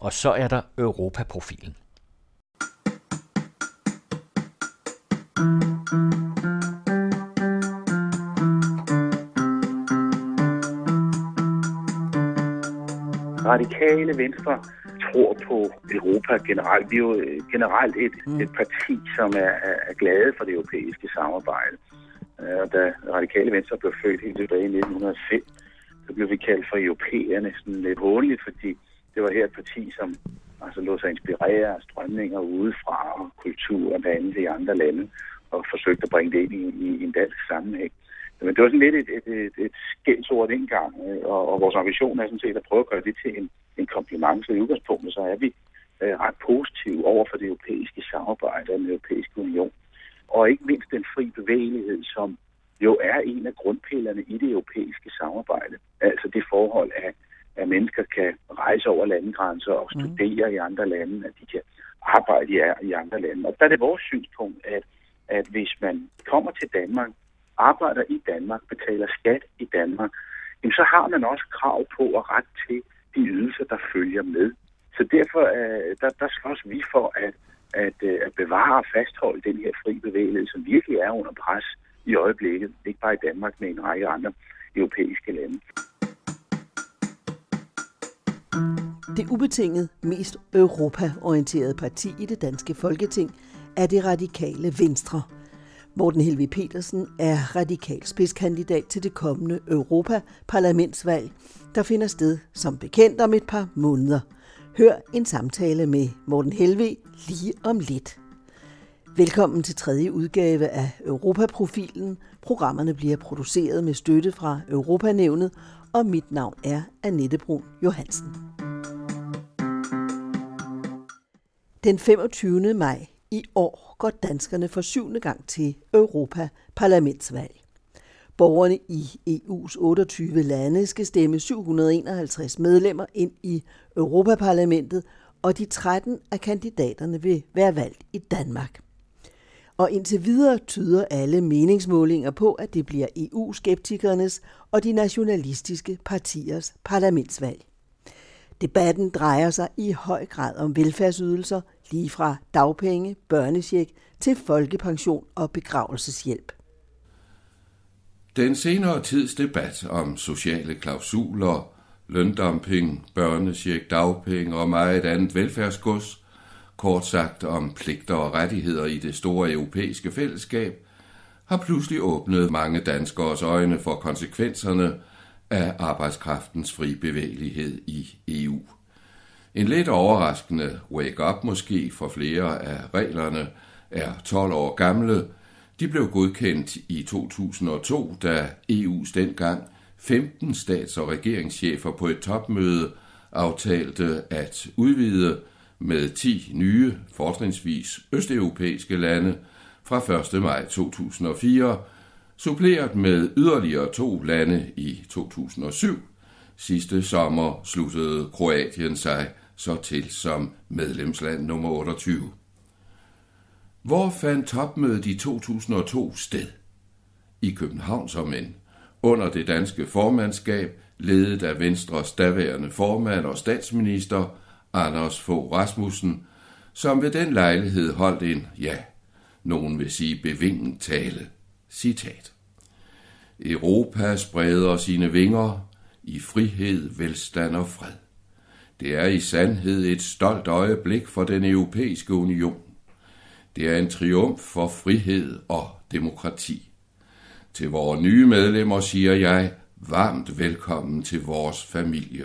Og så er der Europaprofilen. Radikale Venstre tror på Europa generelt. Vi er jo øh, generelt et, mm. et parti, som er, er glade for det europæiske samarbejde. Øh, og da Radikale Venstre blev født helt tilbage i 1905, så blev vi kaldt for europæerne sådan lidt håndligt, fordi det var her et parti, som altså lå sig inspirere af strømninger udefra og kultur og andet i andre lande, og forsøgte at bringe det ind i, i, i en dansk sammenhæng. Men det var sådan lidt et, et, et, et skældsord dengang, øh, og, og vores ambition er sådan set at prøve at gøre det til en, en kompliment. Så i udgangspunktet så er vi øh, ret positive over for det europæiske samarbejde og den europæiske union. Og ikke mindst den fri bevægelighed, som jo er en af grundpillerne i det europæiske samarbejde. Altså det forhold, at, at mennesker kan rejse over landegrænser og mm. studere mm. i andre lande, at de kan arbejde i, andre lande. Og der er det vores synspunkt, at, at hvis man kommer til Danmark, arbejder i Danmark, betaler skat i Danmark, jamen så har man også krav på at ret til de ydelser, der følger med. Så derfor øh, der, der slås vi for at, at, øh, at bevare og fastholde den her fri bevægelighed, som virkelig er under pres i øjeblikket, ikke bare i Danmark, men i en række andre europæiske lande. Det ubetinget mest europaorienterede parti i det danske folketing er det radikale Venstre – Morten Helvi Petersen er radikal spidskandidat til det kommende Europaparlamentsvalg, der finder sted som bekendt om et par måneder. Hør en samtale med Morten Helvi lige om lidt. Velkommen til tredje udgave af Europaprofilen. Programmerne bliver produceret med støtte fra Europanævnet, og mit navn er Annette Brun Johansen. Den 25. maj i år går danskerne for syvende gang til Europa-parlamentsvalg. Borgerne i EU's 28 lande skal stemme 751 medlemmer ind i Europaparlamentet, og de 13 af kandidaterne vil være valgt i Danmark. Og indtil videre tyder alle meningsmålinger på, at det bliver EU-skeptikernes og de nationalistiske partiers parlamentsvalg. Debatten drejer sig i høj grad om velfærdsydelser, lige fra dagpenge, børnecheck til folkepension og begravelseshjælp. Den senere tids debat om sociale klausuler, løndumping, børnecheck, dagpenge og meget andet velfærdsgods, kort sagt om pligter og rettigheder i det store europæiske fællesskab, har pludselig åbnet mange danskers øjne for konsekvenserne af arbejdskraftens fri bevægelighed i EU. En lidt overraskende wake-up måske for flere af reglerne er 12 år gamle. De blev godkendt i 2002, da EU's dengang 15 stats- og regeringschefer på et topmøde aftalte at udvide med 10 nye, fortrinsvis østeuropæiske lande fra 1. maj 2004, suppleret med yderligere to lande i 2007. Sidste sommer sluttede Kroatien sig så til som medlemsland nummer 28. Hvor fandt topmødet i 2002 sted? I København som end, under det danske formandskab, ledet af Venstres daværende formand og statsminister, Anders Fogh Rasmussen, som ved den lejlighed holdt en, ja, nogen vil sige bevinget tale. Citat. Europa spreder sine vinger i frihed, velstand og fred. Det er i sandhed et stolt øjeblik for den europæiske union. Det er en triumf for frihed og demokrati. Til vores nye medlemmer siger jeg varmt velkommen til vores familie.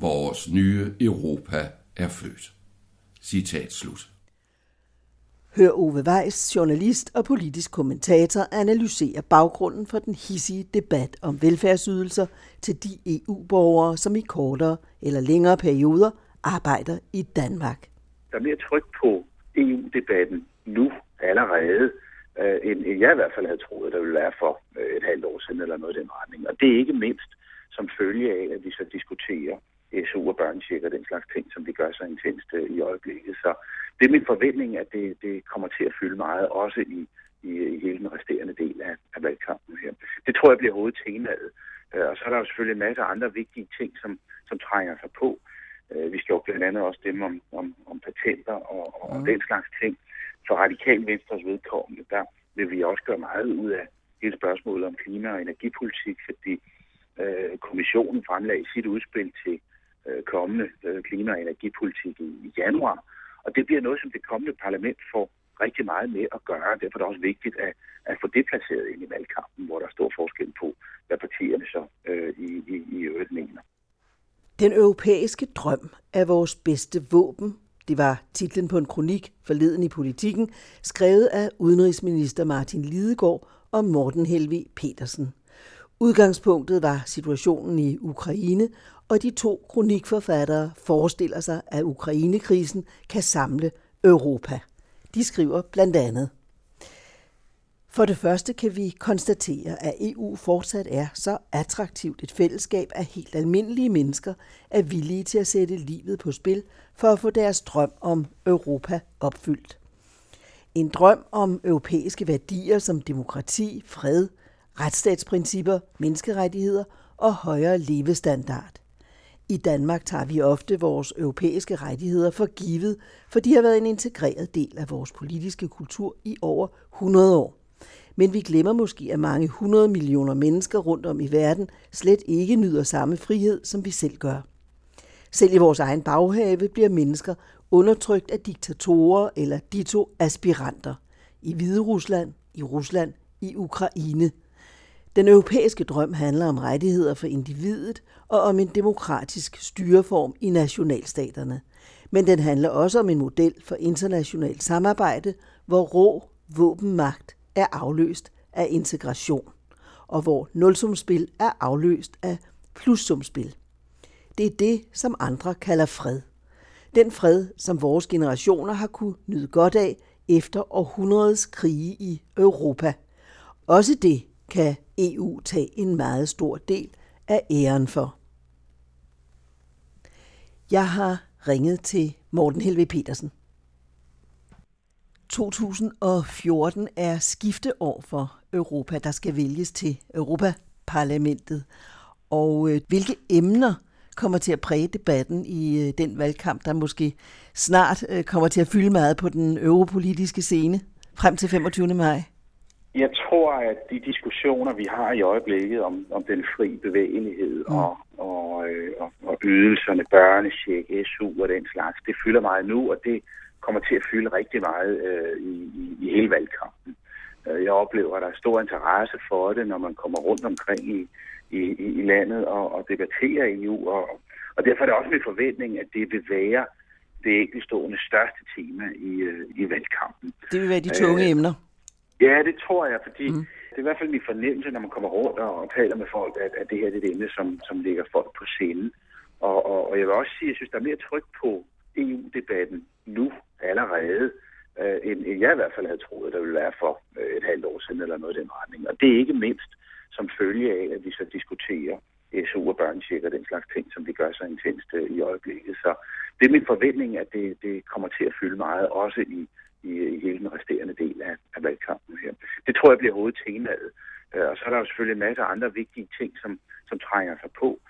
Vores nye Europa er født. Citat slut. Hør Ove Weiss, journalist og politisk kommentator, analysere baggrunden for den hissige debat om velfærdsydelser til de EU-borgere, som i kortere eller længere perioder arbejder i Danmark. Der er mere tryk på EU-debatten nu allerede, øh, end jeg i hvert fald havde troet, der ville være for øh, et halvt år siden eller noget i den retning. Og det er ikke mindst som følge af, at vi så diskuterer SU og børnecheck og den slags ting, som vi gør så intenst øh, i øjeblikket. Så det er min forventning, at det, det kommer til at fylde meget, også i, i, i hele den resterende del af, af valgkampen her. Det tror jeg bliver hovedtemaet. Øh, og så er der jo selvfølgelig en masse andre vigtige ting, som, som trænger sig på. Øh, vi skal jo blandt andet også stemme om, om, om patenter og, og mm. den slags ting. For radikal venstres vedkommende, der vil vi også gøre meget ud af hele spørgsmålet om klima- og energipolitik, fordi øh, kommissionen fremlagde sit udspil til øh, kommende øh, klima- og energipolitik i, i januar. Og det bliver noget, som det kommende parlament får rigtig meget med at gøre. Derfor er det også vigtigt at, at få det placeret ind i valgkampen, hvor der er stor forskel på, hvad partierne så øh, i, i, i øvrigt mener. Den europæiske drøm er vores bedste våben. Det var titlen på en kronik forleden i politikken, skrevet af udenrigsminister Martin Lidegaard og Morten Helvi Petersen. Udgangspunktet var situationen i Ukraine, og de to kronikforfattere forestiller sig, at Ukrainekrisen kan samle Europa. De skriver blandt andet, for det første kan vi konstatere, at EU fortsat er så attraktivt et fællesskab af helt almindelige mennesker, er villige til at sætte livet på spil for at få deres drøm om Europa opfyldt. En drøm om europæiske værdier som demokrati, fred, retsstatsprincipper, menneskerettigheder og højere levestandard. I Danmark tager vi ofte vores europæiske rettigheder for givet, for de har været en integreret del af vores politiske kultur i over 100 år. Men vi glemmer måske, at mange 100 millioner mennesker rundt om i verden slet ikke nyder samme frihed, som vi selv gør. Selv i vores egen baghave bliver mennesker undertrykt af diktatorer eller dito aspiranter. I Hvide Rusland, i Rusland, i Ukraine. Den europæiske drøm handler om rettigheder for individet og om en demokratisk styreform i nationalstaterne. Men den handler også om en model for internationalt samarbejde, hvor rå våbenmagt er afløst af integration, og hvor nulsumspil er afløst af plussumspil. Det er det, som andre kalder fred. Den fred, som vores generationer har kunne nyde godt af efter århundredes krige i Europa. Også det kan EU tage en meget stor del af æren for. Jeg har ringet til Morten Helve Petersen. 2014 er skifteår for Europa, der skal vælges til Europaparlamentet. Og øh, hvilke emner kommer til at præge debatten i øh, den valgkamp, der måske snart øh, kommer til at fylde meget på den europolitiske scene frem til 25. maj? Jeg tror, at de diskussioner, vi har i øjeblikket om, om den fri bevægelighed mm. og, og, øh, og, og ydelserne, børnesjek, SU og den slags, det fylder meget nu, og det kommer til at fylde rigtig meget øh, i, i, i hele valgkampen. Øh, jeg oplever, at der er stor interesse for det, når man kommer rundt omkring i, i, i landet og, og debatterer EU, og, og derfor er det også min forventning, at det vil være det enkeltstående største tema i, øh, i valgkampen. Det vil være de tunge øh, emner? Ja, det tror jeg, fordi mm. det er i hvert fald min fornemmelse, når man kommer rundt og, og taler med folk, at, at det her det er et emne, som, som ligger folk på scenen. Og, og, og jeg vil også sige, at jeg synes, der er mere tryk på EU-debatten nu allerede, øh, end, end jeg i hvert fald havde troet, der ville være for øh, et halvt år siden eller noget i den retning. Og det er ikke mindst som følge af, at vi så diskuterer SU og børnecheck og den slags ting, som vi gør så intenst øh, i øjeblikket. Så det er min forventning, at det, det kommer til at fylde meget, også i, i, i hele den resterende del af, af valgkampen her. Det tror jeg bliver hovedtemaet. Øh, og så er der jo selvfølgelig en masse andre vigtige ting, som, som trænger sig på.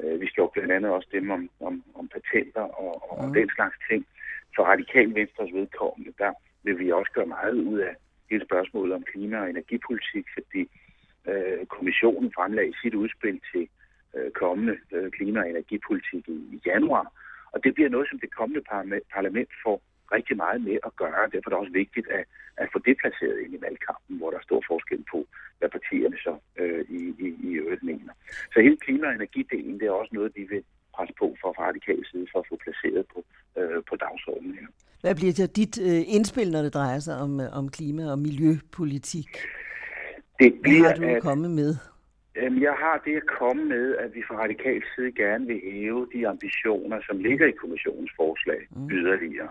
Øh, vi skal jo blandt andet også stemme om, om, om patenter og, og mm. den slags ting. For radikal venstres vedkommende, der vil vi også gøre meget ud af hele spørgsmålet om klima- og energipolitik, fordi øh, kommissionen fremlagde sit udspil til øh, kommende øh, klima- og energipolitik i, i januar. Og det bliver noget, som det kommende parlament får rigtig meget med at gøre. Derfor er det også vigtigt at, at få det placeret ind i valgkampen, hvor der er stor forskel på, hvad partierne så øh, i, i, i øvrigt mener. Så hele klima- og energidelen, det er også noget, vi vil presse på fra radikal side for at få placeret på, øh, på dagsordenen her. Hvad bliver det dit øh, indspil, når det drejer sig om, øh, om klima- og miljøpolitik? Det bliver, Hvad har du at, komme med? Jeg har det at komme med, at vi fra radikal side gerne vil hæve de ambitioner, som ligger i kommissionens forslag mm. yderligere.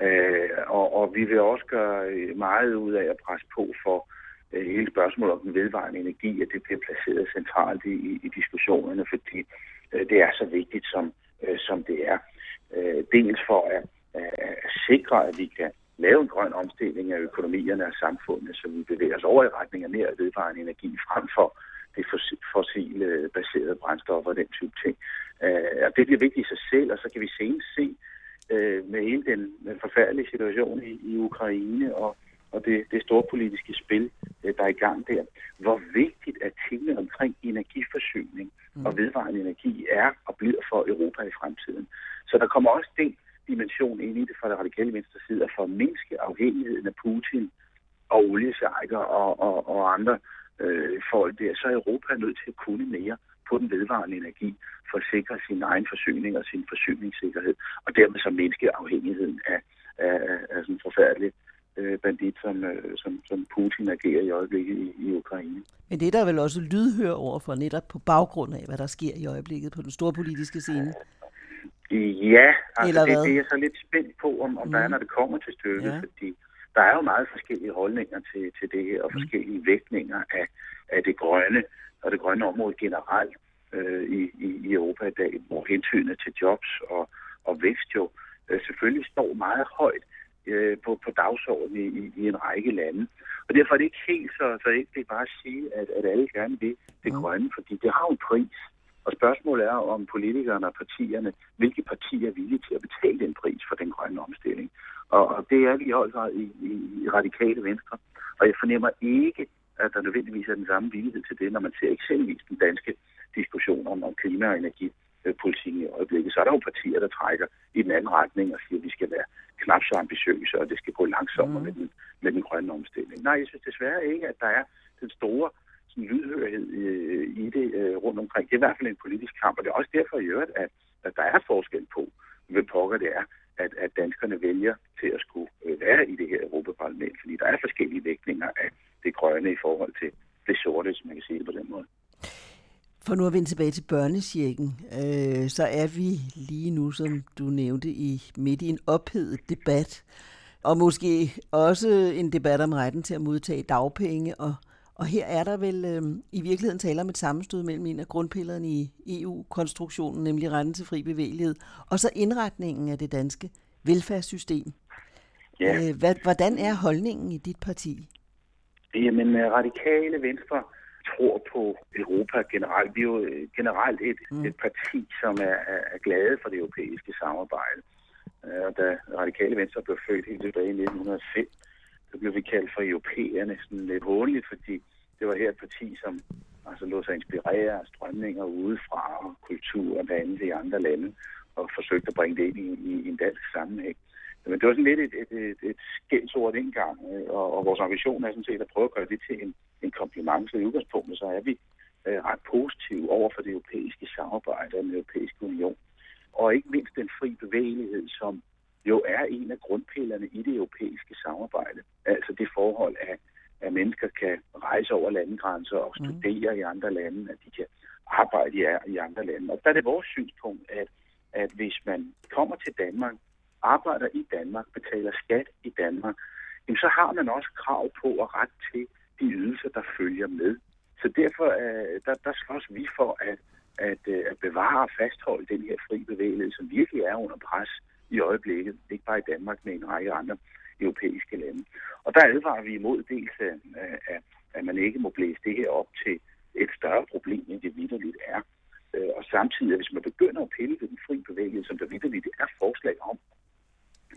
Øh, og, og vi vil også gøre øh, meget ud af at presse på for øh, hele spørgsmålet om den vedvarende energi, at det bliver placeret centralt i, i, i diskussionerne, fordi øh, det er så vigtigt, som, øh, som det er. Øh, dels for at, øh, sikre, at vi kan lave en grøn omstilling af økonomierne og samfundet, så vi bevæger os over i retning af mere vedvarende energi, frem for det fossile øh, baserede brændstoffer og den type ting. Øh, og det bliver vigtigt i sig selv, og så kan vi senest se øh, med hele den, forfærdelige situation i, i Ukraine og, og det, det store politiske spil, øh, der er i gang der, hvor vigtigt at tingene omkring energiforsyning mm. og vedvarende energi er og bliver for Europa i fremtiden. Så der kommer også den dimension ind i det fra det radikale venstre side, at for at mindske afhængigheden af Putin og oliesejker og, og, og andre øh, folk der, så er Europa nødt til at kunne mere på den vedvarende energi for at sikre sin egen forsyning og sin forsyningssikkerhed, og dermed så mindske afhængigheden af, af, af sådan en forfærdelig øh, bandit, som, øh, som, som Putin agerer i øjeblikket i, i Ukraine. Men det er der vel også lydhør over for netop på baggrund af, hvad der sker i øjeblikket på den store politiske scene? Ja, altså Eller det, det er jeg så lidt spændt på, om, om mm. der er, mm. når det kommer til stykket, ja. fordi der er jo meget forskellige holdninger til, til det her, og mm. forskellige vægtninger af, af det grønne og det grønne område generelt øh, i, i, i Europa i dag, hvor hensynet til jobs og, og vækst jo øh, selvfølgelig står meget højt øh, på, på dagsordenen i, i, i en række lande. Og derfor er det ikke helt så, så det bare at sige, at, at alle gerne vil det mm. grønne, fordi det har en pris. Og spørgsmålet er, om politikerne og partierne, hvilke partier er villige til at betale den pris for den grønne omstilling. Og, og det er vi i høj grad i, i, i radikale venstre. Og jeg fornemmer ikke, at der nødvendigvis er den samme villighed til det, når man ser eksempelvis den danske diskussion om, om klima- og energipolitikken i øjeblikket. Så er der jo partier, der trækker i den anden retning og siger, at vi skal være knap så ambitiøse, og det skal gå langsommere mm. med, den, med den grønne omstilling. Nej, jeg synes desværre ikke, at der er den store sådan, lydhørighed i, i det øh, rundt omkring. Det er i hvert fald en politisk kamp, og det er også derfor i øvrigt, at, at der er forskel på, hvad pokker det er, at, at danskerne vælger til at skulle øh, være i det her Europaparlament, fordi der er forskellige vægtninger af det grønne i forhold til det sorte, hvis man kan sige det på den måde. For nu at vende tilbage til børnesjekken, øh, så er vi lige nu, som du nævnte, i midt i en ophedet debat, og måske også en debat om retten til at modtage dagpenge. Og, og her er der vel øh, i virkeligheden tale om et sammenstød mellem en af grundpillerne i EU-konstruktionen, nemlig retten til fri bevægelighed, og så indretningen af det danske velfærdssystem. Ja. Øh, hvad, hvordan er holdningen i dit parti? Jamen, radikale venstre tror på Europa generelt. Vi er jo øh, generelt et, mm. et parti, som er, er glade for det europæiske samarbejde. Øh, og da Radikale Venstre blev født helt tilbage i 1905, så blev vi kaldt for europæerne sådan lidt håndligt, fordi det var her et parti, som altså lå sig inspirere af strømninger udefra og kultur og andet i andre lande, og forsøgte at bringe det ind i, i, i en dansk sammenhæng. Men det var sådan lidt et, et, et, et skældsord dengang, øh, og, og vores ambition er sådan set at prøve at gøre det til en, en kompliment. Så i udgangspunktet så er vi øh, ret positive over for det europæiske samarbejde og den europæiske union. Og ikke mindst den fri bevægelighed, som jo er en af grundpillerne i det europæiske samarbejde. Altså det forhold, at, at mennesker kan rejse over landegrænser og mm. studere mm. i andre lande, at de kan arbejde i, i andre lande. Og der er det vores synspunkt, at, at hvis man kommer til Danmark arbejder i Danmark, betaler skat i Danmark, jamen så har man også krav på at ret til de ydelser, der følger med. Så derfor øh, der, der slås vi for at, at, øh, at bevare og fastholde den her fri bevægelighed, som virkelig er under pres i øjeblikket, ikke bare i Danmark, men i en række andre europæiske lande. Og der advarer vi imod dels, øh, at, at man ikke må blæse det her op til et større problem, end det vidderligt er. Øh, og samtidig, hvis man begynder at pille ved den fri bevægelighed, som der vidderligt er forslag om,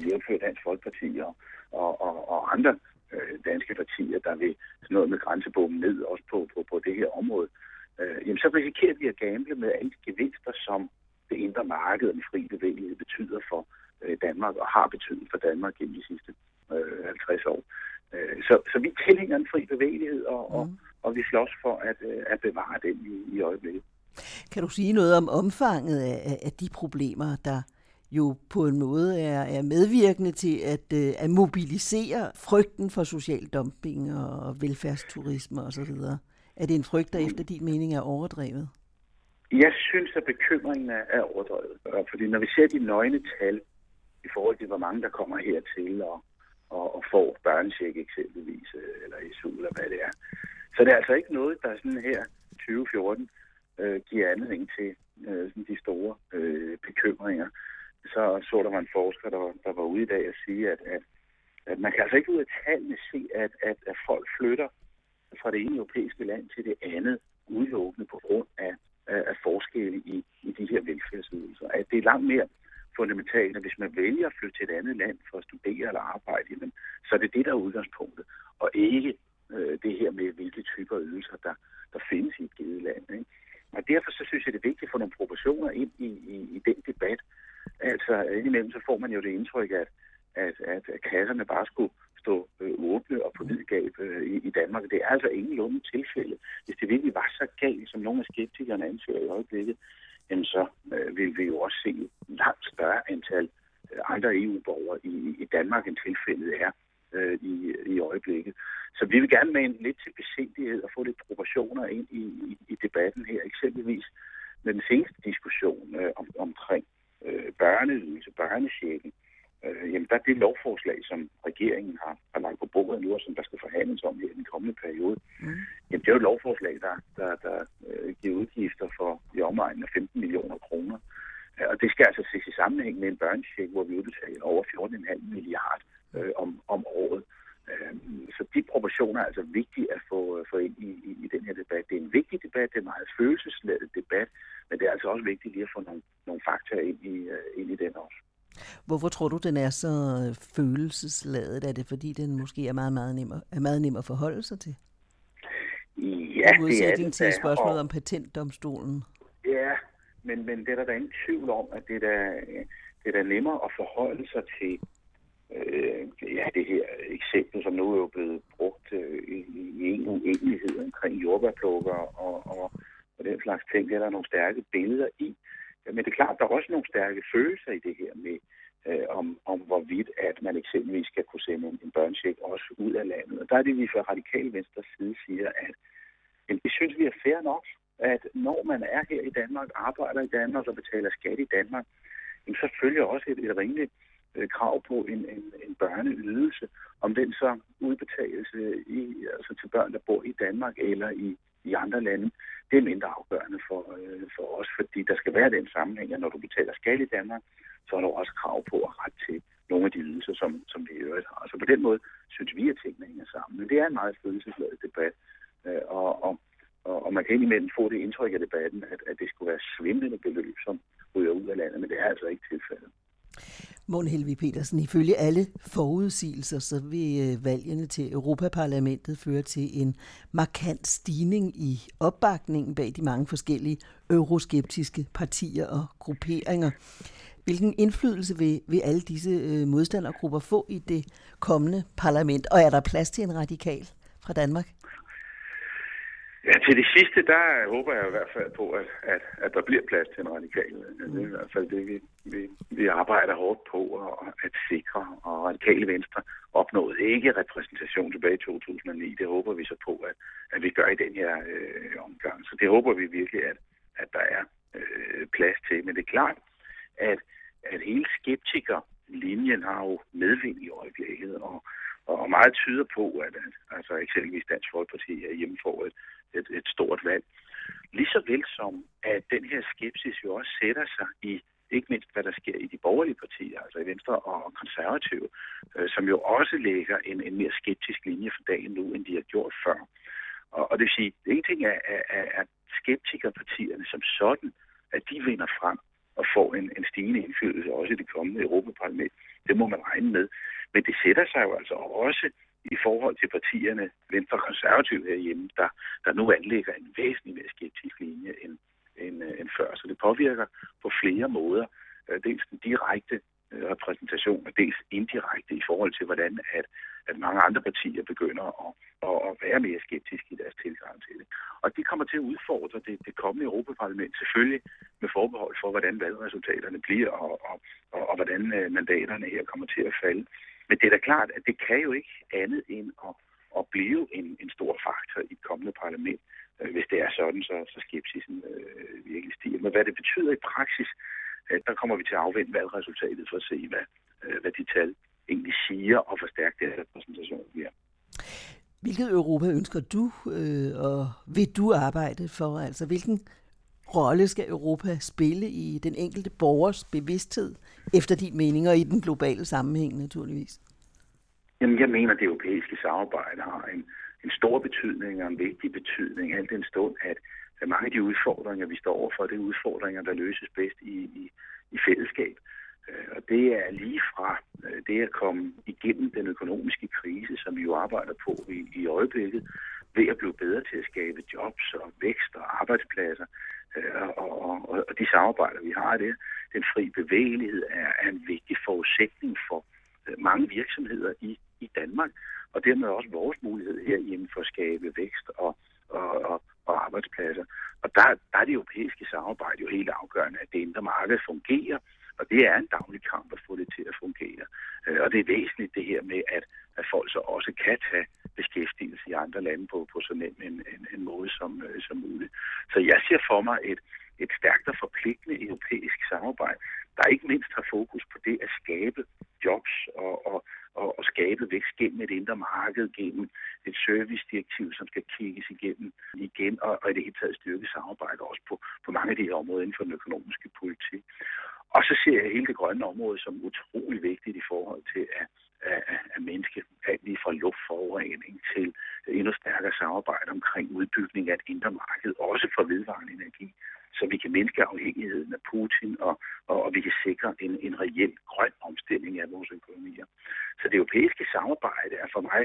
jævnfører Dansk Folkeparti og, og, og, og andre øh, danske partier, der vil sådan noget med grænsebommen ned også på, på, på det her område, øh, jamen så risikerer vi at gamble med alle de gevinster, som det indre marked og den fri bevægelighed betyder for Danmark og har betydet for Danmark gennem de sidste øh, 50 år. Øh, så, så vi tilhænger en fri bevægelighed, og, mm. og, og vi slås for at, øh, at bevare den i, i øjeblikket. Kan du sige noget om omfanget af, af de problemer, der jo på en måde er, er medvirkende til at, øh, at mobilisere frygten for social dumping og velfærdsturisme osv. Er det en frygt, der efter din mening er overdrevet? Jeg synes, at bekymringen er overdrevet. Fordi når vi ser de nøgne tal i forhold til, hvor mange der kommer hertil og, og, og får børnecheck eksempelvis, øh, eller SU, eller hvad det er, så det er altså ikke noget, der sådan her 2014 øh, giver anledning til øh, sådan de store øh, bekymringer så så der var en forsker, der, der var ude i dag og sige, at, at, at man kan altså ikke ud af tallene se, at, at, at folk flytter fra det ene europæiske land til det andet udelukkende på grund af, af, af forskelle i, i de her velfærdsydelser. At det er langt mere fundamentalt, at hvis man vælger at flytte til et andet land for at studere eller arbejde, jamen, så er det det, der er udgangspunktet, og ikke øh, det her med, hvilke typer ydelser, der, der findes i et givet land. Ikke? Og derfor så synes jeg, det er vigtigt at få nogle proportioner ind i, i, i den debat. Altså indimellem så får man jo det indtryk, at, at, at, kasserne bare skulle stå øh, åbne og på vidgab øh, i, i Danmark. Det er altså ingen lunde tilfælde. Hvis det virkelig var så galt, som nogle af skeptikerne anser i øjeblikket, jamen så øh, vil vi jo også se et langt større antal øh, andre EU-borgere i, i Danmark, end tilfældet er øh, i, i øjeblikket. Så vi vil gerne med en lidt til besindighed og få lidt proportioner ind i, i, i debatten her. Eksempelvis med den seneste diskussion øh, om, omkring øh, børneydelse, børnesjækken. Øh, jamen, der er det lovforslag, som regeringen har, har lagt på bordet nu, og som der skal forhandles om her i den kommende periode. Mm. Jamen, det er jo et lovforslag, der, der, der øh, giver udgifter for i omegnen af 15 millioner kroner. Øh, og det skal altså ses i sammenhæng med en børnesjek, hvor vi udbetaler over 14,5 milliard øh, om, om året. Øh, så de proportioner er altså vigtige at få, få ind i, i, i den her debat. Det er en vigtig debat, det er en meget følelsesladet debat, men det er altså også vigtigt lige at få nogle, nogle fakta ind i, uh, ind i den også. Hvorfor tror du, den er så følelsesladet? Er det fordi, den måske er meget, meget nem, er meget nem at forholde sig til? Ja, det er det. til spørgsmålet og, om patentdomstolen. Ja, men, men det er der, der ingen tvivl om, at det er, der, det er der nemmere at forholde sig til øh, ja, det her eksempel, som nu er jo blevet brugt øh, i, i en uenighed omkring jordbærplukker og, og, og den slags ting. Det er der nogle stærke billeder i. Men det er klart, der er også nogle stærke følelser i det her med, øh, om, om hvorvidt, at man eksempelvis skal kunne sende en, en børnecheck også ud af landet. Og der er det, vi fra radikal venstre side siger, at jamen, det synes vi er fair nok, at når man er her i Danmark, arbejder i Danmark og betaler skat i Danmark, jamen, så følger også et, et rimeligt øh, krav på en, en, en børneydelse, om den så udbetales øh, i, altså til børn, der bor i Danmark eller i, i andre lande, det er mindre afgørende for, øh, for os, fordi der skal være den sammenhæng, at når du betaler skat i Danmark, så er du også krav på at ret til nogle af de ydelser, som, som vi i øvrigt har. Så på den måde synes vi, at tingene hænger sammen. Men det er en meget følelsesladet debat, øh, og, og, og, og man kan indimellem få det indtryk af debatten, at, at det skulle være svimlende beløb, som ryger ud af landet, men det er altså ikke tilfældet. Morten Helvi Petersen, ifølge alle forudsigelser, så vil øh, valgene til Europaparlamentet føre til en markant stigning i opbakningen bag de mange forskellige euroskeptiske partier og grupperinger. Hvilken indflydelse vil, vil alle disse øh, modstandergrupper få i det kommende parlament? Og er der plads til en radikal fra Danmark? Ja, til det sidste, der håber jeg i hvert fald på, at, at, at der bliver plads til en radikal. Det er i hvert fald det, vi, vi, vi arbejder hårdt på at, at sikre. Og radikale venstre opnåede ikke repræsentation tilbage i 2009. Det håber vi så på, at, at vi gør i den her øh, omgang. Så det håber vi virkelig, at, at der er øh, plads til. Men det er klart, at, at hele skeptikerlinjen har jo medvind i øjeblikket, og, og meget tyder på, at, at altså eksempelvis Dansk Folkeparti er hjemme et, et, et stort valg. Lige så vel som, at den her skepsis jo også sætter sig i ikke mindst hvad der sker i de borgerlige partier, altså i Venstre og konservative, øh, som jo også lægger en, en mere skeptisk linje for dagen nu, end de har gjort før. Og, og det vil sige, en ting er, er, er, at skeptikerpartierne som sådan, at de vinder frem og får en, en stigende indflydelse også i det kommende Europaparlament. Det må man regne med. Men det sætter sig jo altså også i forhold til partierne Venstre og Konservative herhjemme, der, der nu anlægger en væsentlig mere skeptisk linje end, end, øh, end før. Så det påvirker på flere måder. Øh, dels den direkte øh, repræsentation, og dels indirekte i forhold til, hvordan at, at mange andre partier begynder at, at, at være mere skeptiske i deres tilgang til det. Og det kommer til at udfordre det, det kommende Europaparlament, selvfølgelig med forbehold for, hvordan valgresultaterne bliver, og, og, og, og hvordan mandaterne her kommer til at falde. Men det er da klart, at det kan jo ikke andet end at, at blive en, en stor faktor i et kommende parlament, øh, hvis det er sådan, så, så skepsisen øh, virkelig stiger. Men hvad det betyder i praksis, øh, der kommer vi til at afvente valgresultatet for at se, hvad, øh, hvad de tal egentlig siger og forstærke det repræsentation bliver. Hvilket Europa ønsker du, øh, og vil du arbejde for? Altså, hvilken rolle skal Europa spille i den enkelte borgers bevidsthed, efter din mening, og i den globale sammenhæng naturligvis? Jamen, jeg mener, at det europæiske samarbejde har en, en stor betydning og en vigtig betydning, alt den stund, at mange af de udfordringer, vi står overfor, det er udfordringer, der løses bedst i, i, i fællesskab. Øh, og det er lige fra øh, det at komme igennem den økonomiske krise, som vi jo arbejder på i, i øjeblikket, ved at blive bedre til at skabe jobs og vækst og arbejdspladser, Øh, og, og, og de samarbejder, vi har det. Den fri bevægelighed er, er en vigtig forudsætning for øh, mange virksomheder i, i Danmark, og dermed også vores mulighed herhjemme for at skabe vækst og, og, og, og arbejdspladser. Og der, der er det europæiske samarbejde jo helt afgørende, at det indre marked fungerer, og det er en daglig kamp at få det til at fungere. Øh, og det er væsentligt det her med, at, at folk så også kan tage beskæftigelse i andre lande på, på så nem en, en, en måde som, øh, som muligt. Så jeg ser for mig et, et stærkt og forpligtende europæisk samarbejde, der ikke mindst har fokus på det at skabe jobs og, og, og, og skabe vækst gennem et indre marked, gennem et servicedirektiv, som skal kigges igennem igen, og, og i det hele taget styrke samarbejde også på, på mange af de her områder inden for den økonomiske politik. Og så ser jeg hele det grønne område som utrolig vigtigt i forhold til at, at, af menneske alt lige fra luftforurening til endnu stærkere samarbejde omkring udbygning af et indre marked, også for vedvarende energi, så vi kan mindske afhængigheden af Putin, og, og, og vi kan sikre en, en reel grøn omstilling af vores økonomier. Så det europæiske samarbejde er for mig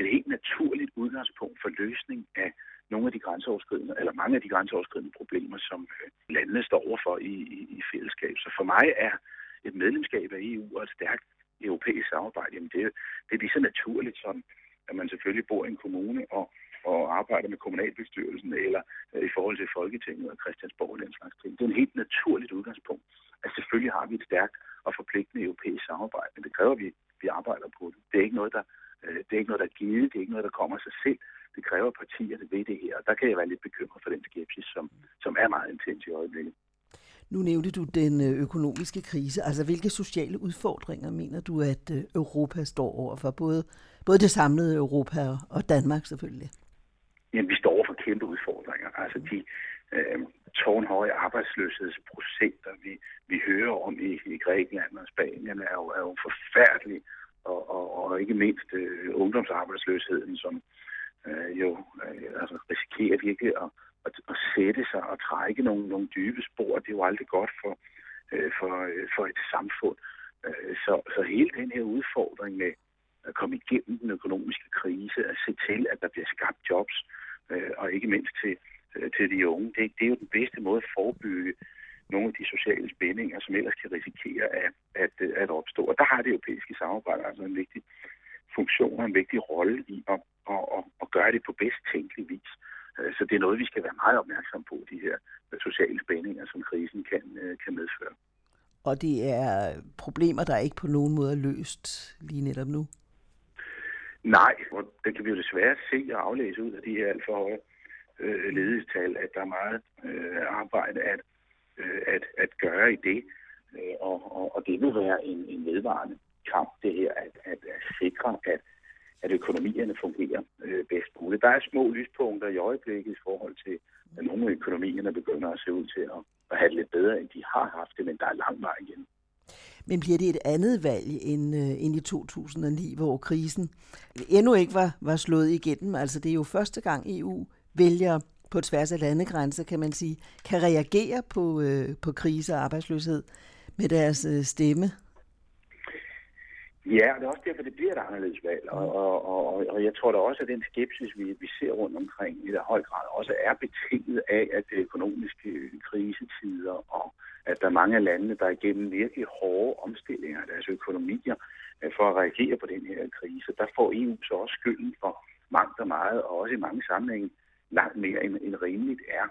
et helt naturligt udgangspunkt for løsning af nogle af de grænseoverskridende, eller mange af de grænseoverskridende problemer, som øh, landene står overfor i, i, i fællesskab. Så for mig er et medlemskab af EU og et stærkt europæisk samarbejde, jamen det, det er lige så naturligt som, at man selvfølgelig bor i en kommune og, og arbejder med kommunalbestyrelsen eller øh, i forhold til Folketinget og Christiansborg og den slags ting. Det er en helt naturligt udgangspunkt, at selvfølgelig har vi et stærkt og forpligtende europæisk samarbejde, men det kræver, at vi, vi arbejder på det. Det er ikke noget, der, øh, det er ikke noget, der er givet, det er ikke noget, der kommer af sig selv det kræver partier, det ved det her. Og der kan jeg være lidt bekymret for den skepsis, som, som er meget intens i øjeblikket. Nu nævnte du den øh, økonomiske krise. Altså, hvilke sociale udfordringer mener du, at øh, Europa står overfor? Både, både det samlede Europa og Danmark selvfølgelig. Jamen, vi står over for kæmpe udfordringer. Altså, de øh, tårnhøje arbejdsløshedsprocenter, vi, vi hører om i, i Grækenland og Spanien, er jo, er jo forfærdelige. Og, og, og ikke mindst øh, ungdomsarbejdsløsheden, som, øh, jo øh, altså risikerer virkelig at, at, at sætte sig og trække nogle, nogle dybe spor. Det er jo aldrig godt for, øh, for, øh, for et samfund. Øh, så, så hele den her udfordring med at komme igennem den økonomiske krise, at se til, at der bliver skabt jobs, øh, og ikke mindst til, øh, til de unge, det, det er jo den bedste måde at forebygge nogle af de sociale spændinger, som ellers kan risikere at, at, øh, at opstå. Og der har det europæiske samarbejde altså en vigtig funktion og en vigtig rolle i at, at, at, at gøre det på bedst tænkelig vis. Øh, så det er noget, vi skal være meget opmærksom på, de her sociale spændinger, som krisen kan, øh, kan medføre. Og det er problemer, der ikke på nogen måde er løst lige netop nu? Nej, og det kan vi jo desværre se og aflæse ud af de her alt for høje øh, ledighedstal, at der er meget øh, arbejde at, øh, at, at gøre i det. Øh, og, og, og det vil være en, en vedvarende kamp, det her, at, at, at sikre, at, at økonomierne fungerer øh, bedst muligt. Der er små lyspunkter i øjeblikket i forhold til, at nogle af økonomierne begynder at se ud til at, at have det lidt bedre, end de har haft det, men der er lang vej igen. Men bliver det et andet valg end, øh, end i 2009, hvor krisen endnu ikke var, var slået igennem? Altså det er jo første gang EU vælger på tværs af landegrænser, kan man sige, kan reagere på, øh, på krise og arbejdsløshed med deres øh, stemme. Ja, og det er også derfor, det bliver et anderledes valg. Og, og, og, og jeg tror da også, at den skepsis, vi, vi ser rundt omkring i der høj grad, også er betinget af, at det økonomiske krisetider, og at der er mange af landene, der er igennem virkelig hårde omstillinger af deres økonomier øh, for at reagere på den her krise. Der får EU så også skylden for mangt og meget, og også i mange sammenhænge langt mere end, end rimeligt er.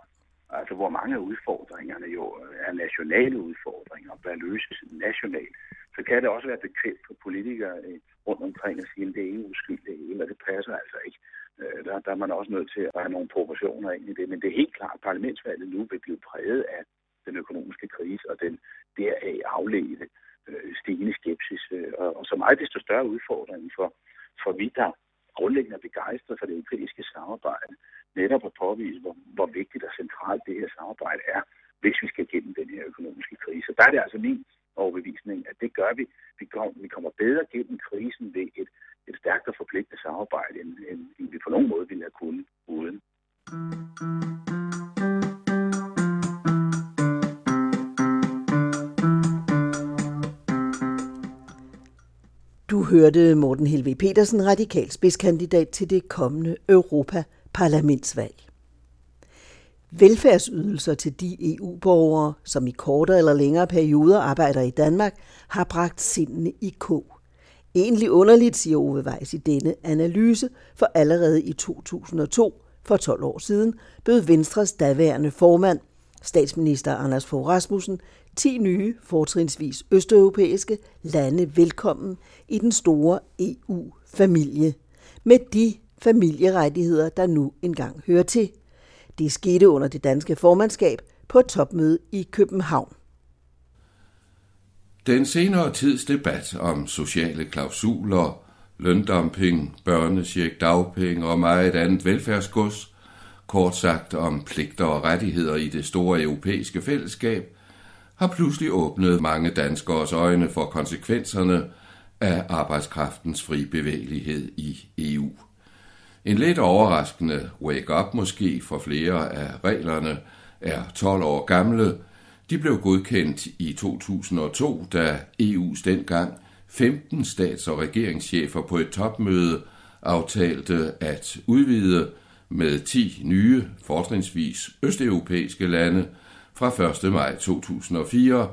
Altså hvor mange af udfordringerne jo er nationale udfordringer, og bør løses nationalt så kan det også være bekvemt for politikere øh, rundt omkring at sige, at det er ingen skyld, det hele, og det passer altså ikke. Øh, der, der er man også nødt til at have nogle proportioner ind i det. Men det er helt klart, at parlamentsvalget nu vil blive præget af den økonomiske krise og den deraf afledte øh, stigende skepsis. Øh, og, og så meget desto større udfordring for, for vi, der grundlæggende er begejstret for det europæiske samarbejde, netop at påvise, hvor, hvor vigtigt og centralt det her samarbejde er, hvis vi skal gennem den her økonomiske krise. Der er det altså min overbevisning, at det gør vi. Vi kommer, vi kommer bedre gennem krisen ved et, et stærkt og forpligtende samarbejde, end, end, end vi på nogen måde ville have kunnet uden. Du hørte Morten Helve Petersen, radikal spidskandidat til det kommende Europaparlamentsvalg. Velfærdsydelser til de EU-borgere, som i kortere eller længere perioder arbejder i Danmark, har bragt sindene i kog. Egentlig underligt, siger Ove Weiss i denne analyse, for allerede i 2002, for 12 år siden, bød Venstres daværende formand, statsminister Anders Fogh Rasmussen, 10 nye, fortrinsvis østeuropæiske lande velkommen i den store EU-familie, med de familierettigheder, der nu engang hører til. Det skete under det danske formandskab på et topmøde i København. Den senere tids debat om sociale klausuler, løndumping, børnesjek, dagpenge og meget andet velfærdsgods, kort sagt om pligter og rettigheder i det store europæiske fællesskab, har pludselig åbnet mange danskers øjne for konsekvenserne af arbejdskraftens fri bevægelighed i EU. En lidt overraskende wake-up måske for flere af reglerne er 12 år gamle. De blev godkendt i 2002, da EU's dengang 15 stats- og regeringschefer på et topmøde aftalte at udvide med 10 nye, fortrinsvis østeuropæiske lande fra 1. maj 2004,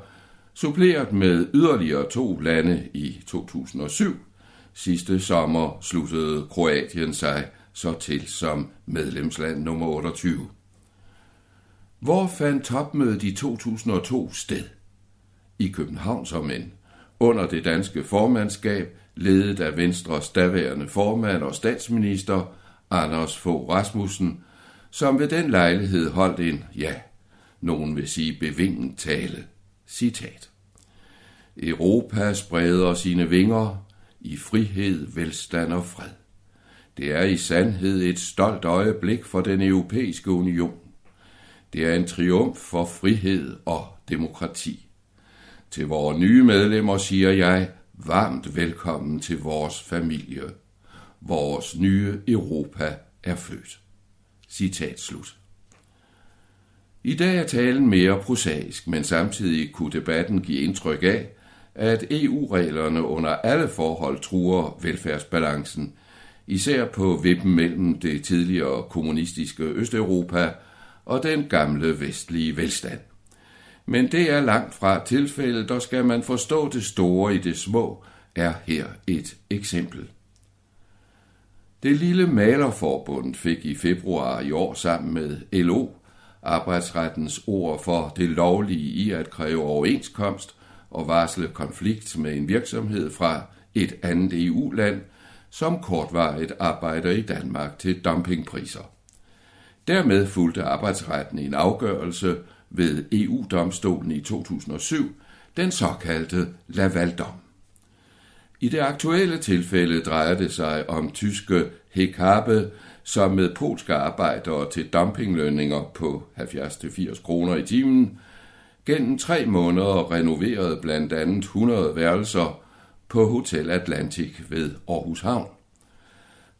suppleret med yderligere to lande i 2007. Sidste sommer sluttede Kroatien sig så til som medlemsland nummer 28. Hvor fandt topmødet i 2002 sted? I København som end, under det danske formandskab, ledet af Venstres daværende formand og statsminister, Anders Fogh Rasmussen, som ved den lejlighed holdt en, ja, nogen vil sige bevinget tale. Citat. Europa spreder sine vinger i frihed, velstand og fred. Det er i sandhed et stolt øjeblik for den europæiske union. Det er en triumf for frihed og demokrati. Til vores nye medlemmer siger jeg varmt velkommen til vores familie. Vores nye Europa er født. Citat slut. I dag er talen mere prosaisk, men samtidig kunne debatten give indtryk af, at EU-reglerne under alle forhold truer velfærdsbalancen, især på vippen mellem det tidligere kommunistiske Østeuropa og den gamle vestlige velstand. Men det er langt fra tilfældet, og skal man forstå det store i det små, er her et eksempel. Det lille malerforbund fik i februar i år sammen med LO arbejdsrettens ord for det lovlige i at kræve overenskomst og varsle konflikt med en virksomhed fra et andet EU-land, som kortvarigt arbejder i Danmark til dumpingpriser. Dermed fulgte arbejdsretten en afgørelse ved EU-domstolen i 2007, den såkaldte Lavaldom. I det aktuelle tilfælde drejer det sig om tyske Hekabe, som med polske arbejdere til dumpinglønninger på 70-80 kroner i timen, gennem tre måneder renoverede blandt andet 100 værelser på Hotel Atlantic ved Aarhus Havn.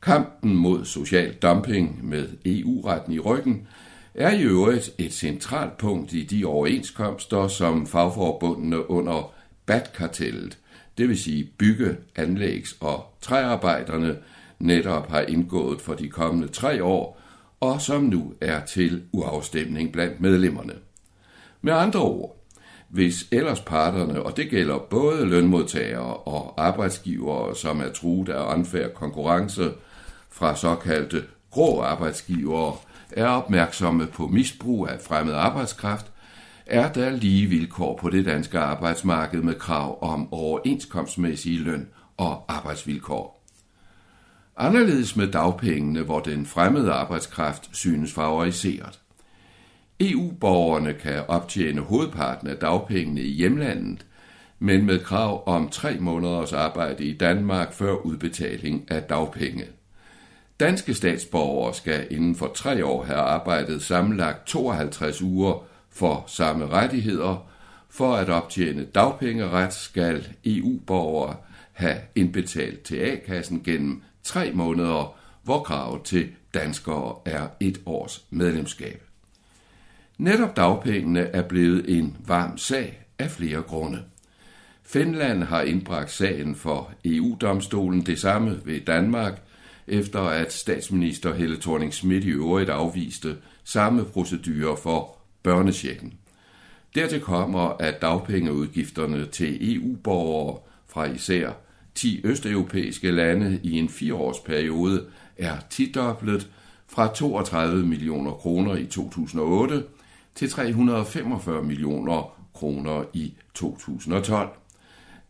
Kampen mod social dumping med EU-retten i ryggen er i øvrigt et centralt punkt i de overenskomster, som fagforbundene under BAT-kartellet, det vil sige bygge, anlægs- og træarbejderne, netop har indgået for de kommende tre år, og som nu er til uafstemning blandt medlemmerne. Med andre ord, hvis ellers parterne, og det gælder både lønmodtagere og arbejdsgivere, som er truet af unfair konkurrence fra såkaldte grå arbejdsgivere, er opmærksomme på misbrug af fremmed arbejdskraft, er der lige vilkår på det danske arbejdsmarked med krav om overenskomstmæssige løn- og arbejdsvilkår. Anderledes med dagpengene, hvor den fremmede arbejdskraft synes favoriseret. EU-borgerne kan optjene hovedparten af dagpengene i hjemlandet, men med krav om tre måneders arbejde i Danmark før udbetaling af dagpenge. Danske statsborgere skal inden for tre år have arbejdet sammenlagt 52 uger for samme rettigheder. For at optjene dagpengeret skal EU-borgere have indbetalt til A-kassen gennem tre måneder, hvor kravet til danskere er et års medlemskab. Netop dagpengene er blevet en varm sag af flere grunde. Finland har indbragt sagen for EU-domstolen det samme ved Danmark, efter at statsminister Helle thorning Schmidt i øvrigt afviste samme procedure for børnechecken. Dertil kommer, at dagpengeudgifterne til EU-borgere fra især 10 østeuropæiske lande i en fireårsperiode er tidoblet fra 32 millioner kroner i 2008 til 345 millioner kroner i 2012.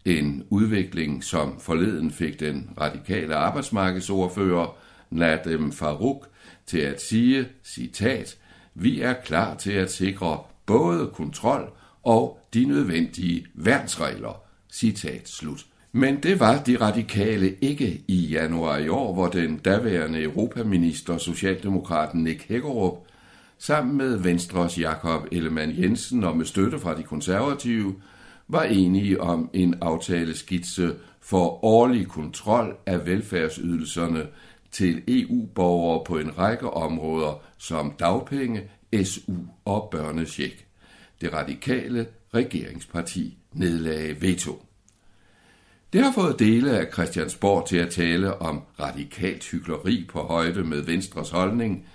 En udvikling, som forleden fik den radikale arbejdsmarkedsordfører Nadem Farouk til at sige, citat, vi er klar til at sikre både kontrol og de nødvendige værnsregler, citat slut. Men det var de radikale ikke i januar i år, hvor den daværende europaminister, Socialdemokraten Nick Hækkerup, sammen med Venstres Jakob Ellemann Jensen og med støtte fra de konservative, var enige om en aftaleskitse for årlig kontrol af velfærdsydelserne til EU-borgere på en række områder som dagpenge, SU og børnesjek. Det radikale regeringsparti nedlagde veto. Det har fået dele af Christiansborg til at tale om radikalt hyggeleri på højde med Venstres holdning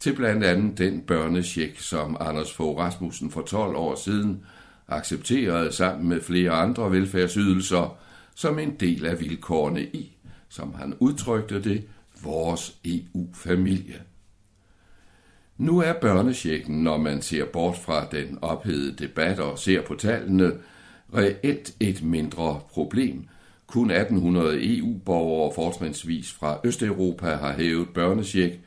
til blandt andet den børnesjek, som Anders Fogh Rasmussen for 12 år siden accepterede sammen med flere andre velfærdsydelser som en del af vilkårene i, som han udtrykte det, vores EU-familie. Nu er børnesjekken, når man ser bort fra den ophedede debat og ser på tallene, reelt et mindre problem. Kun 1800 EU-borgere, fortrinsvis fra Østeuropa, har hævet børnesjek,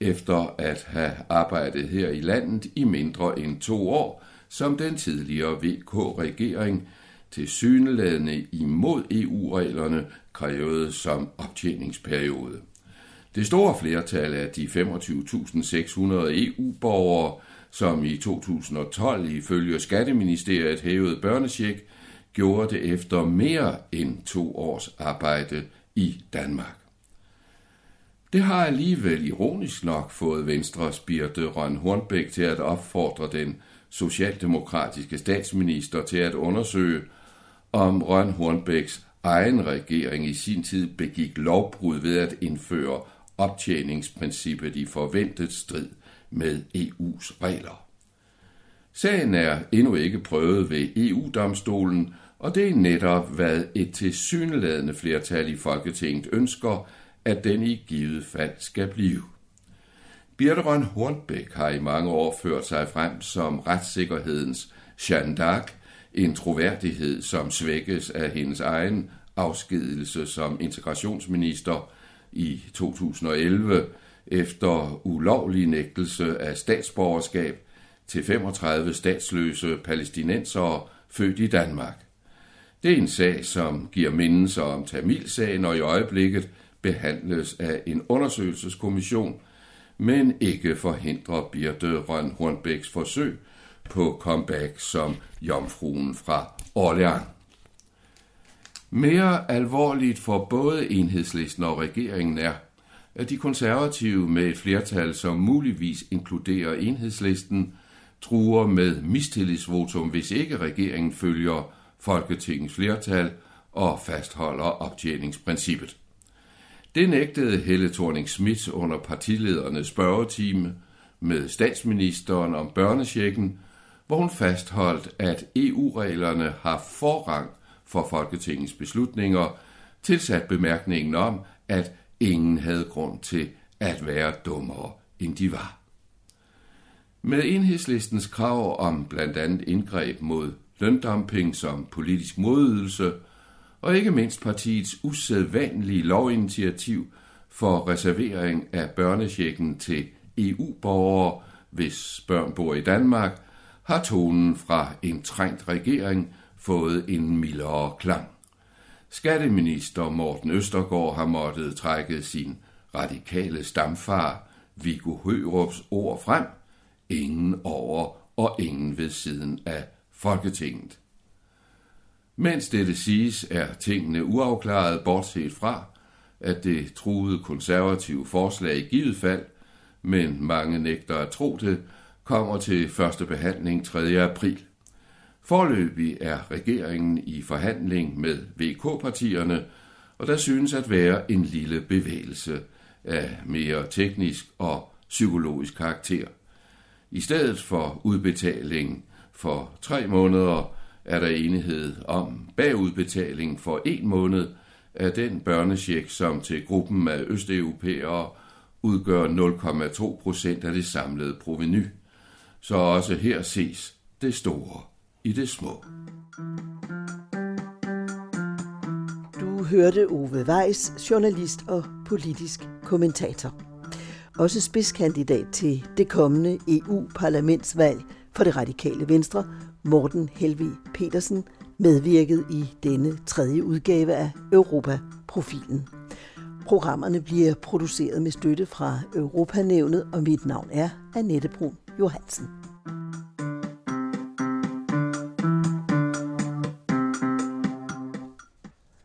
efter at have arbejdet her i landet i mindre end to år, som den tidligere VK-regering til syneladende imod EU-reglerne krævede som optjeningsperiode. Det store flertal af de 25.600 EU-borgere, som i 2012 ifølge Skatteministeriet hævede børnecheck, gjorde det efter mere end to års arbejde i Danmark. Det har alligevel ironisk nok fået Venstres Birte Røn Hornbæk til at opfordre den socialdemokratiske statsminister til at undersøge, om Røn Hornbæks egen regering i sin tid begik lovbrud ved at indføre optjeningsprincippet i forventet strid med EU's regler. Sagen er endnu ikke prøvet ved EU-domstolen, og det er netop, hvad et tilsyneladende flertal i Folketinget ønsker, at den i givet fald skal blive. Birte Røn Hornbæk har i mange år ført sig frem som retssikkerhedens Jeanne d'Arc, en troværdighed, som svækkes af hendes egen afskedelse som integrationsminister i 2011 efter ulovlig nægtelse af statsborgerskab til 35 statsløse palæstinensere født i Danmark. Det er en sag, som giver mindelser om Tamilsagen og i øjeblikket behandles af en undersøgelseskommission, men ikke forhindrer Birte Røn Hornbæks forsøg på comeback som jomfruen fra Orleans. Mere alvorligt for både enhedslisten og regeringen er, at de konservative med et flertal, som muligvis inkluderer enhedslisten, truer med mistillidsvotum, hvis ikke regeringen følger Folketingets flertal og fastholder optjeningsprincippet. Det nægtede Helle thorning Schmidt under partiledernes spørgetime med statsministeren om børnesjekken, hvor hun fastholdt, at EU-reglerne har forrang for Folketingets beslutninger, tilsat bemærkningen om, at ingen havde grund til at være dummere, end de var. Med enhedslistens krav om blandt andet indgreb mod løndumping som politisk modydelse – og ikke mindst partiets usædvanlige lovinitiativ for reservering af børnesjekken til EU-borgere, hvis børn bor i Danmark, har tonen fra en trængt regering fået en mildere klang. Skatteminister Morten Østergaard har måttet trække sin radikale stamfar Viggo Hørups ord frem. Ingen over og ingen ved siden af Folketinget. Mens det siges, er tingene uafklaret, bortset fra, at det truede konservative forslag i givet fald, men mange nægter at tro det, kommer til første behandling 3. april. Forløbig er regeringen i forhandling med VK-partierne, og der synes at være en lille bevægelse af mere teknisk og psykologisk karakter. I stedet for udbetaling for tre måneder er der enighed om bagudbetaling for en måned af den børnecheck, som til gruppen af østeuropæere udgør 0,2 procent af det samlede proveny. Så også her ses det store i det små. Du hørte Ove Weiss, journalist og politisk kommentator. Også spidskandidat til det kommende EU-parlamentsvalg for det radikale venstre, Morten Helvi Petersen, medvirket i denne tredje udgave af Europa-profilen. Programmerne bliver produceret med støtte fra Europanævnet, og mit navn er Annette Brun Johansen.